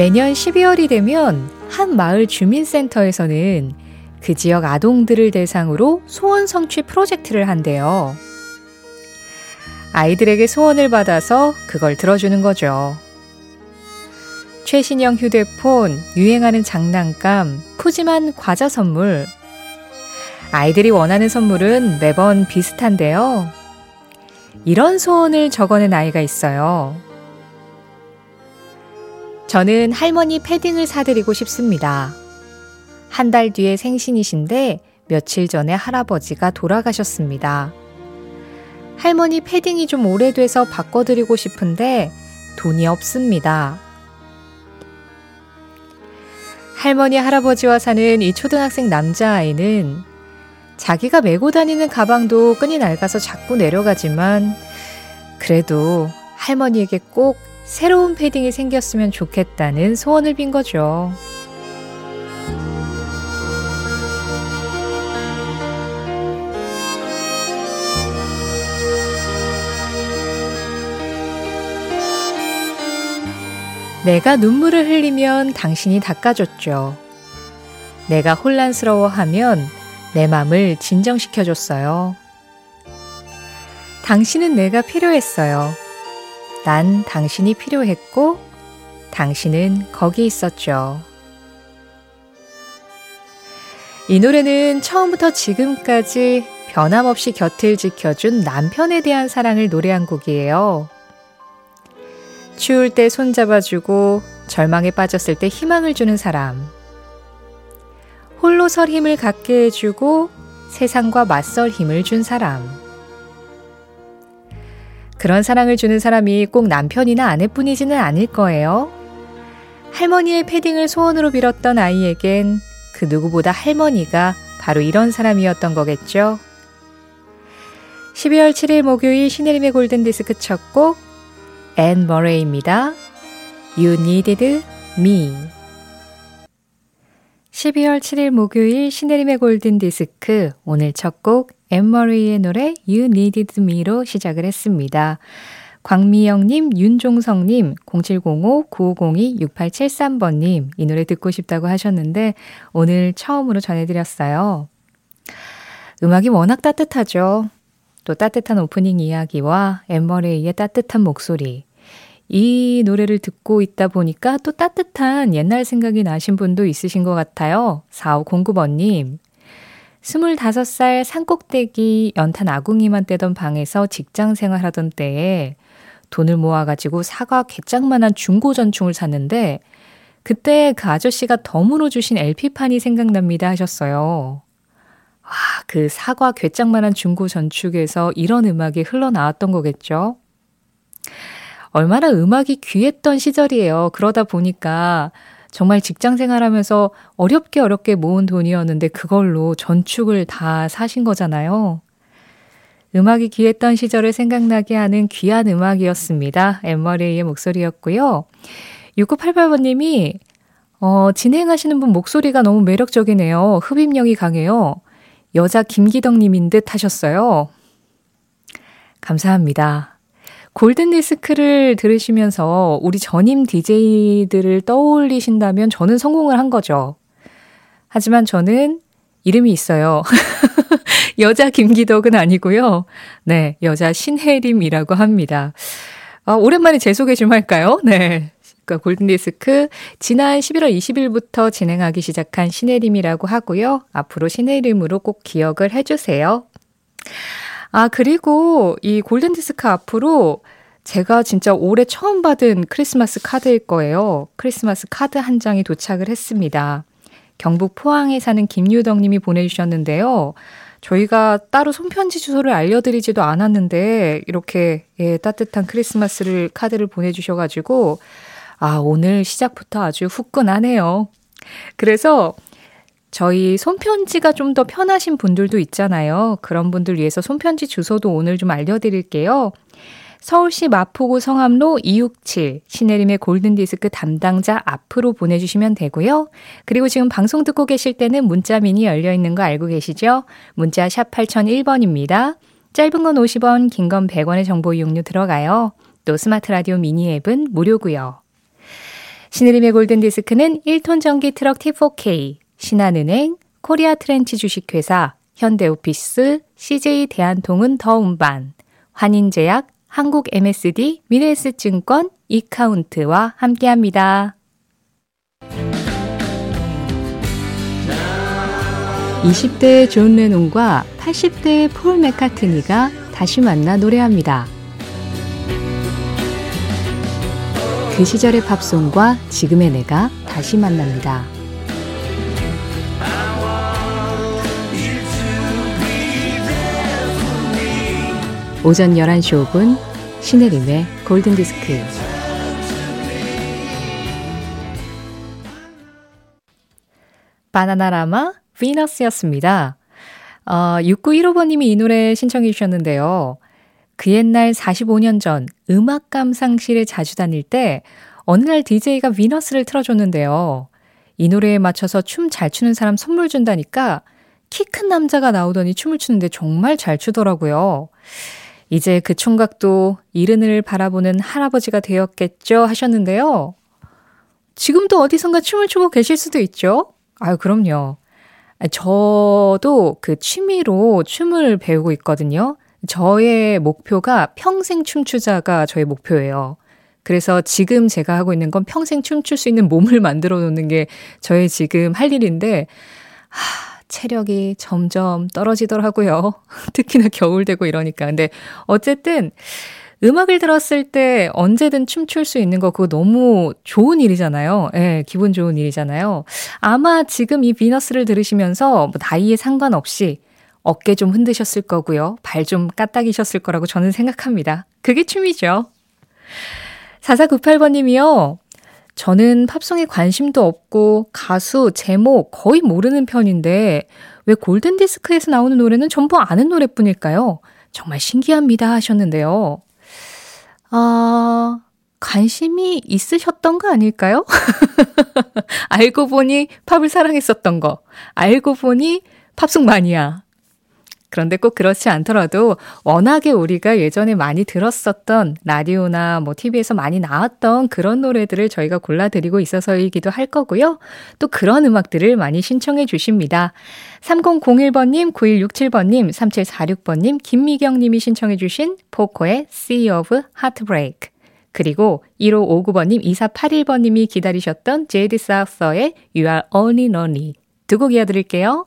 매년 12월이 되면 한 마을 주민센터에서는 그 지역 아동들을 대상으로 소원 성취 프로젝트를 한대요. 아이들에게 소원을 받아서 그걸 들어주는 거죠. 최신형 휴대폰, 유행하는 장난감, 푸짐한 과자 선물. 아이들이 원하는 선물은 매번 비슷한데요. 이런 소원을 적어낸 아이가 있어요. 저는 할머니 패딩을 사드리고 싶습니다. 한 달 뒤에 생신이신데 며칠 전에 할아버지가 돌아가셨습니다. 할머니 패딩이 좀 오래돼서 바꿔드리고 싶은데 돈이 없습니다. 할머니, 할아버지와 사는 이 초등학생 남자아이는 자기가 메고 다니는 가방도 끈이 낡아서 자꾸 내려가지만 그래도 할머니에게 꼭 새로운 패딩이 생겼으면 좋겠다는 소원을 빈 거죠. 내가 눈물을 흘리면 당신이 닦아줬죠. 내가 혼란스러워하면 내 맘을 진정시켜줬어요. 당신은 내가 필요했어요. 난 당신이 필요했고, 당신은 거기 있었죠. 이 노래는 처음부터 지금까지 변함없이 곁을 지켜준 남편에 대한 사랑을 노래한 곡이에요. 추울 때 손잡아주고 절망에 빠졌을 때 희망을 주는 사람. 홀로 설 힘을 갖게 해주고 세상과 맞설 힘을 준 사람. 그런 사랑을 주는 사람이 꼭 남편이나 아내뿐이지는 않을 거예요. 할머니의 패딩을 소원으로 빌었던 아이에겐 그 누구보다 할머니가 바로 이런 사람이었던 거겠죠. 12월 7일 목요일 신혜림의 골든디스크 첫 곡, 앤 머레이입니다. You needed me. 12월 7일 목요일 신혜림의 골든 디스크 오늘 첫 곡 엠머리의 노래 You Needed Me로 시작을 했습니다. 광미영님, 윤종성님, 0705-9502-6873번님, 이 노래 듣고 싶다고 하셨는데, 오늘 처음으로 전해드렸어요. 음악이 워낙 따뜻하죠. 또 따뜻한 오프닝 이야기와 엠머레이의 따뜻한 목소리. 이 노래를 듣고 있다 보니까 또 따뜻한 옛날 생각이 나신 분도 있으신 것 같아요. 4509번님. 25살 산꼭대기 연탄 아궁이만 떼던 방에서 직장 생활하던 때에 돈을 모아가지고 사과 개짱만한 중고 전충을 샀는데 그때 그 아저씨가 덤으로 주신 LP판이 생각납니다 하셨어요. 와, 그 사과 괴짱만한 중고 전축에서 이런 음악이 흘러나왔던 거겠죠? 얼마나 음악이 귀했던 시절이에요. 그러다 보니까 정말 직장 생활하면서 어렵게 어렵게 모은 돈이었는데 그걸로 전축을 다 사신 거잖아요. 음악이 귀했던 시절을 생각나게 하는 귀한 음악이었습니다. 엠머레이의 목소리였고요. 6988번님이 어, 진행하시는 분 목소리가 너무 매력적이네요. 흡입력이 강해요. 여자 김기덕님인 듯 하셨어요. 감사합니다. 골든 디스크를 들으시면서 우리 전임 DJ들을 떠올리신다면 저는 성공을 한 거죠. 하지만 저는 이름이 있어요. 여자 김기덕은 아니고요. 네, 여자 신혜림이라고 합니다. 아, 오랜만에 제 소개 좀 할까요? 네. 그러니까 골든디스크 지난 11월 20일부터 진행하기 시작한 신혜림이라고 하고요. 앞으로 신혜림으로 꼭 기억을 해주세요. 아, 그리고 이 골든디스크 앞으로 제가 진짜 올해 처음 받은 크리스마스 카드일 거예요. 크리스마스 카드 한 장이 도착을 했습니다. 경북 포항에 사는 김유덕 님이 보내주셨는데요. 저희가 따로 손편지 주소를 알려드리지도 않았는데, 이렇게, 예, 따뜻한 크리스마스를, 카드를 보내주셔가지고, 아, 오늘 시작부터 아주 후끈하네요. 그래서 저희 손편지가 좀 더 편하신 분들도 있잖아요. 그런 분들 위해서 손편지 주소도 오늘 좀 알려드릴게요. 서울시 마포구 성암로 267 신혜림의 골든디스크 담당자 앞으로 보내주시면 되고요. 그리고 지금 방송 듣고 계실 때는 문자 미니 열려 있는 거 알고 계시죠? 문자 샵 8001번입니다. 짧은 건 50원, 긴 건 100원의 정보 이용료 들어가요. 또 스마트 라디오 미니 앱은 무료고요. 신혜림의 골든디스크는 1톤 전기 트럭 T4K, 신한은행, 코리아 트렌치 주식회사, 현대오피스, CJ 대한통운 더운반, 환인제약, 한국 MSD, 미래에셋증권, 이카운트와 함께합니다. 20대의 존 레논과 80대의 폴 맥카트니가 다시 만나 노래합니다. 그 시절의 팝송과 지금의 내가 다시 만납니다. 오전 11시 5분 신혜림의 골든디스크 바나나라마 비너스였습니다. 어, 6915번님이 이 노래 신청해 주셨는데요. 그 옛날 45년 전 음악 감상실에 자주 다닐 때 어느 날 DJ가 비너스를 틀어줬는데요. 이 노래에 맞춰서 춤 잘 추는 사람 선물 준다니까 키 큰 남자가 나오더니 춤을 추는데 정말 잘 추더라고요. 이제 그 총각도 이른을 바라보는 할아버지가 되었겠죠 하셨는데요. 지금도 어디선가 춤을 추고 계실 수도 있죠? 아유, 그럼요. 저도 그 취미로 춤을 배우고 있거든요. 저의 목표가 평생 춤추자가 저의 목표예요. 그래서 지금 제가 하고 있는 건 평생 춤출 수 있는 몸을 만들어 놓는 게 저의 지금 할 일인데, 하, 체력이 점점 떨어지더라고요. 특히나 겨울 되고 이러니까. 근데 어쨌든 음악을 들었을 때 언제든 춤출 수 있는 거 그거 너무 좋은 일이잖아요. 예, 네, 기분 좋은 일이잖아요. 아마 지금 이 비너스를 들으시면서 뭐 나이에 상관없이 어깨 좀 흔드셨을 거고요. 발 좀 까딱이셨을 거라고 저는 생각합니다. 그게 춤이죠. 4498번님이요. 저는 팝송에 관심도 없고 가수, 제목 거의 모르는 편인데 왜 골든디스크에서 나오는 노래는 전부 아는 노래뿐일까요? 정말 신기합니다 하셨는데요. 아, 관심이 있으셨던 거 아닐까요? 알고 보니 팝을 사랑했었던 거. 알고 보니 팝송 마니아. 그런데 꼭 그렇지 않더라도 워낙에 우리가 예전에 많이 들었었던 라디오나 뭐 TV에서 많이 나왔던 그런 노래들을 저희가 골라드리고 있어서이기도 할 거고요. 또 그런 음악들을 많이 신청해 주십니다. 3001번님, 9167번님, 3746번님, 김미경님이 신청해 주신 포코의 Sea of Heartbreak. 그리고 1559번님, 2481번님이 기다리셨던 제이드 사우서의 You Are Only Lonely. 두 곡 이어드릴게요.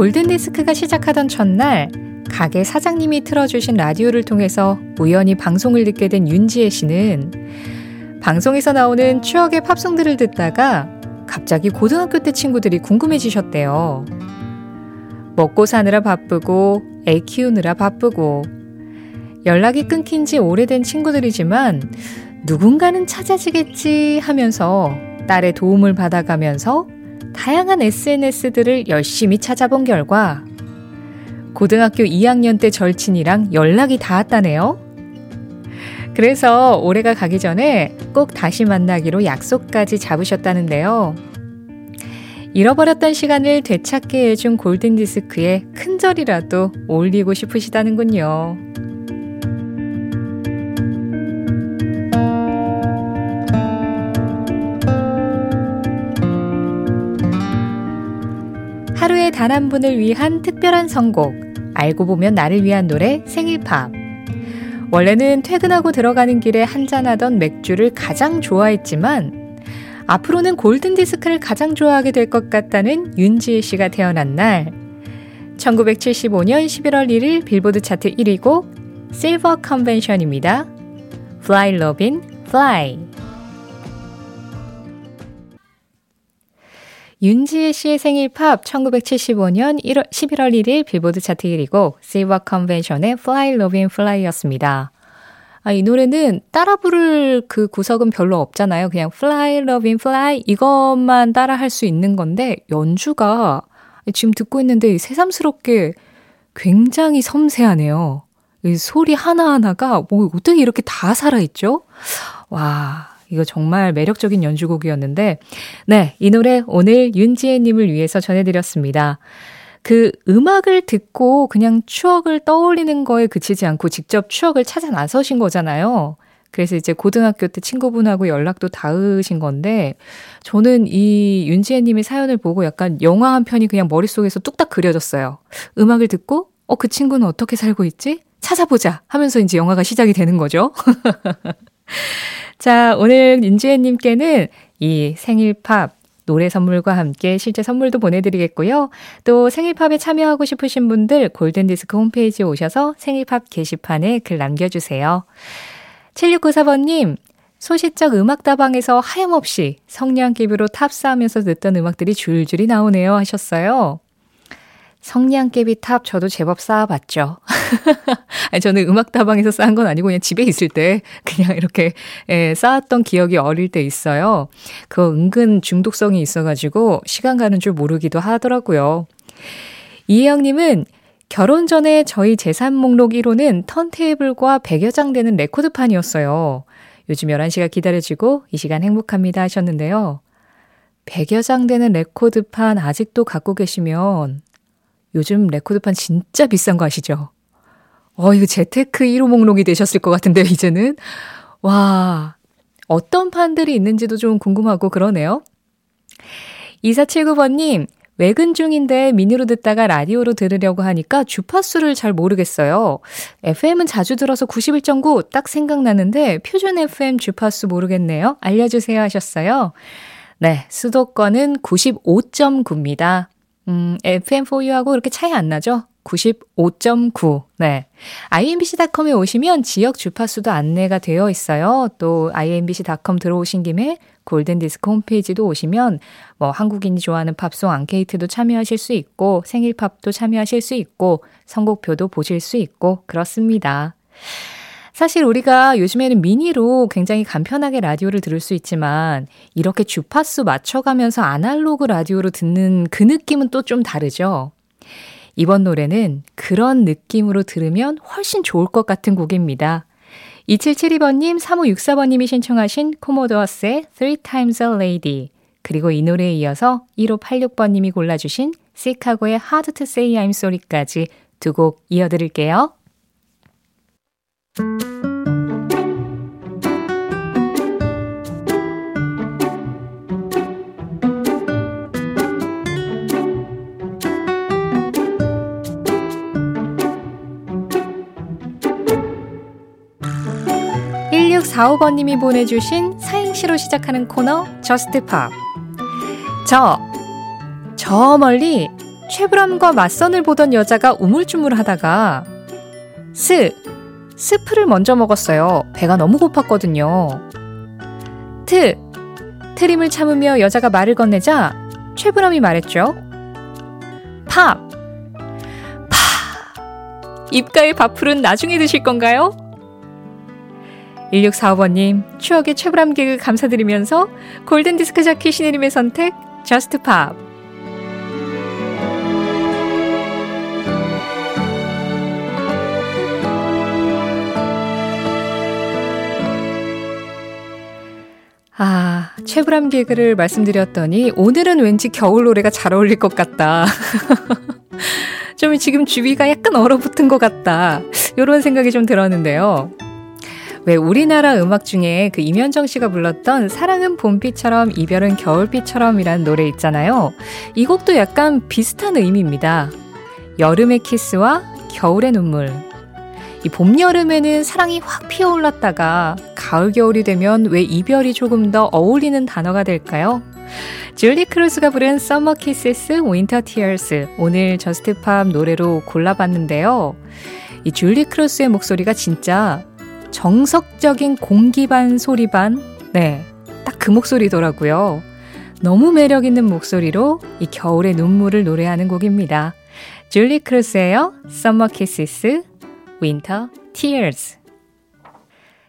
골든디스크가 시작하던 첫날 가게 사장님이 틀어주신 라디오를 통해서 우연히 방송을 듣게 된 윤지혜 씨는 방송에서 나오는 추억의 팝송들을 듣다가 갑자기 고등학교 때 친구들이 궁금해지셨대요. 먹고 사느라 바쁘고 애 키우느라 바쁘고 연락이 끊긴 지 오래된 친구들이지만 누군가는 찾아지겠지 하면서 딸의 도움을 받아가면서 다양한 SNS들을 열심히 찾아본 결과 고등학교 2학년 때 절친이랑 연락이 닿았다네요. 그래서 올해가 가기 전에 꼭 다시 만나기로 약속까지 잡으셨다는데요. 잃어버렸던 시간을 되찾게 해준 골든디스크에 큰 절이라도 올리고 싶으시다는군요. 하루에 단 한 분을 위한 특별한 선곡, 알고 보면 나를 위한 노래 생일팝. 원래는 퇴근하고 들어가는 길에 한잔하던 맥주를 가장 좋아했지만, 앞으로는 골든디스크를 가장 좋아하게 될 것 같다는 윤지혜 씨가 태어난 날, 1975년 11월 1일 빌보드 차트 1위 곡, 실버 컨벤션입니다. Fly Robin Fly. 윤지혜 씨의 생일 팝 1975년 1월, 11월 1일 빌보드 차트 1위고 실버 컨벤션의 Fly Lovin' Fly였습니다. 아, 이 노래는 따라 부를 그 구석은 별로 없잖아요. 그냥 Fly Lovin' Fly 이것만 따라 할 수 있는 건데 연주가 지금 듣고 있는데 새삼스럽게 굉장히 섬세하네요. 이 소리 하나하나가 뭐 어떻게 이렇게 다 살아있죠? 와, 이거 정말 매력적인 연주곡이었는데, 네, 이 노래 오늘 윤지혜님을 위해서 전해드렸습니다. 그 음악을 듣고 그냥 추억을 떠올리는 거에 그치지 않고 직접 추억을 찾아 나서신 거잖아요. 그래서 이제 고등학교 때 친구분하고 연락도 닿으신 건데, 저는 이 윤지혜님의 사연을 보고 약간 영화 한 편이 그냥 머릿속에서 뚝딱 그려졌어요. 음악을 듣고, 어, 그 친구는 어떻게 살고 있지? 찾아보자 하면서 이제 영화가 시작이 되는 거죠. 자, 오늘 윤지혜님께는 이 생일팝 노래 선물과 함께 실제 선물도 보내드리겠고요. 또 생일팝에 참여하고 싶으신 분들 골든디스크 홈페이지에 오셔서 생일팝 게시판에 글 남겨주세요. 7694번님, 소시적 음악다방에서 하염없이 성냥개비로 탑 쌓으면서 듣던 음악들이 줄줄이 나오네요 하셨어요. 성냥개비 탑 저도 제법 쌓아봤죠. 저는 음악다방에서 쌓은 건 아니고 그냥 집에 있을 때 그냥 이렇게 예, 쌓았던 기억이 어릴 때 있어요. 그 은근 중독성이 있어가지고 시간 가는 줄 모르기도 하더라고요. 이혜영님은 결혼 전에 저희 재산 목록 1호는 턴테이블과 100여 장 되는 레코드판이었어요. 요즘 11시가 기다려지고 이 시간 행복합니다 하셨는데요. 100여 장 되는 레코드판 아직도 갖고 계시면 요즘 레코드판 진짜 비싼 거 아시죠? 어, 이거 재테크 1호 목록이 되셨을 것 같은데요, 이제는. 와, 어떤 판들이 있는지도 좀 궁금하고 그러네요. 2479번님, 외근 중인데 미니로 듣다가 라디오로 들으려고 하니까 주파수를 잘 모르겠어요. FM은 자주 들어서 91.9 딱 생각나는데 표준 FM 주파수 모르겠네요. 알려주세요 하셨어요. 네, 수도권은 95.9입니다. 음, FM4U하고 그렇게 차이 안 나죠? 95.9. 네. imbc.com에 오시면 지역 주파수도 안내가 되어 있어요. 또 imbc.com 들어오신 김에 골든디스크 홈페이지도 오시면 뭐 한국인이 좋아하는 팝송 앙케이트도 참여하실 수 있고 생일팝도 참여하실 수 있고 선곡표도 보실 수 있고 그렇습니다. 사실 우리가 요즘에는 미니로 굉장히 간편하게 라디오를 들을 수 있지만 이렇게 주파수 맞춰가면서 아날로그 라디오로 듣는 그 느낌은 또 좀 다르죠. 이번 노래는 그런 느낌으로 들으면 훨씬 좋을 것 같은 곡입니다. 2772번님, 3564번님이 신청하신 코모도어스의 Three Times a Lady 그리고 이 노래에 이어서 1586번님이 골라주신 시카고의 Hard to Say I'm Sorry까지 두 곡 이어드릴게요. 1645번님이 보내주신 사행시로 시작하는 코너 Just Pop. 저, 저 멀리 최불암과 맞선을 보던 여자가 우물쭈물 하다가 스, 스프를 먼저 먹었어요. 배가 너무 고팠거든요. 트, 트림을 참으며 여자가 말을 건네자 최불암이 말했죠. 팝, 파, 입가의 밥풀은 나중에 드실 건가요? 1645번님, 추억의 최불암 개그 감사드리면서 골든디스크 자켓 신혜림의 선택, 저스트 팝. 아, 최불암 개그를 말씀드렸더니 오늘은 왠지 겨울 노래가 잘 어울릴 것 같다. 좀 지금 주위가 약간 얼어붙은 것 같다. 이런 생각이 좀 들었는데요. 왜 우리나라 음악 중에 그 임현정 씨가 불렀던 사랑은 봄비처럼 이별은 겨울비처럼이라는 노래 있잖아요. 이 곡도 약간 비슷한 의미입니다. 여름의 키스와 겨울의 눈물. 이 봄, 여름에는 사랑이 확 피어올랐다가 가을, 겨울이 되면 왜 이별이 조금 더 어울리는 단어가 될까요? 줄리 크루스가 부른 Summer Kisses, Winter Tears 오늘 Just Pop 노래로 골라봤는데요. 이 줄리 크루스의 목소리가 진짜 정석적인 공기 반 소리 반, 네, 딱 그 목소리더라고요. 너무 매력 있는 목소리로 이 겨울의 눈물을 노래하는 곡입니다. 줄리 크루스예요. Summer Kisses, Winter Tears.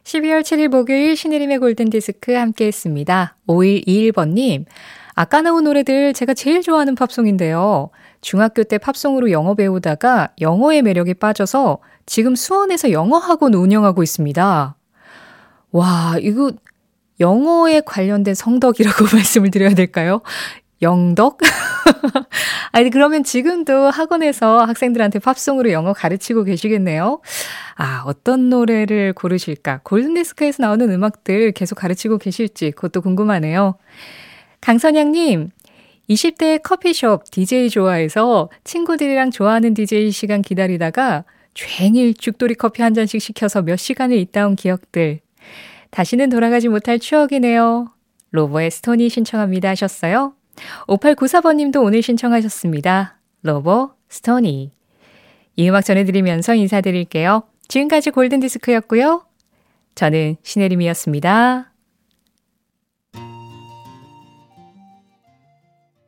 12월 7일 목요일 신혜림의 골든디스크 함께 했습니다. 5121번님, 아까 나온 노래들 제가 제일 좋아하는 팝송인데요. 중학교 때 팝송으로 영어 배우다가 영어의 매력에 빠져서 지금 수원에서 영어 학원 운영하고 있습니다. 와, 이거 영어에 관련된 성덕이라고 말씀을 드려야 될까요? 영덕? 아니, 그러면 지금도 학원에서 학생들한테 팝송으로 영어 가르치고 계시겠네요? 아, 어떤 노래를 고르실까? 골든디스크에서 나오는 음악들 계속 가르치고 계실지 그것도 궁금하네요. 강선양님, 20대 커피숍 DJ 좋아해서 친구들이랑 좋아하는 DJ 시간 기다리다가 종일 죽돌이 커피 한 잔씩 시켜서 몇 시간을 있다 온 기억들. 다시는 돌아가지 못할 추억이네요. 로버의 스톤이 신청합니다 하셨어요. 5894번님도 오늘 신청하셨습니다. 로버, 스토니. 이 음악 전해드리면서 인사드릴게요. 지금까지 골든디스크였고요. 저는 신혜림이었습니다.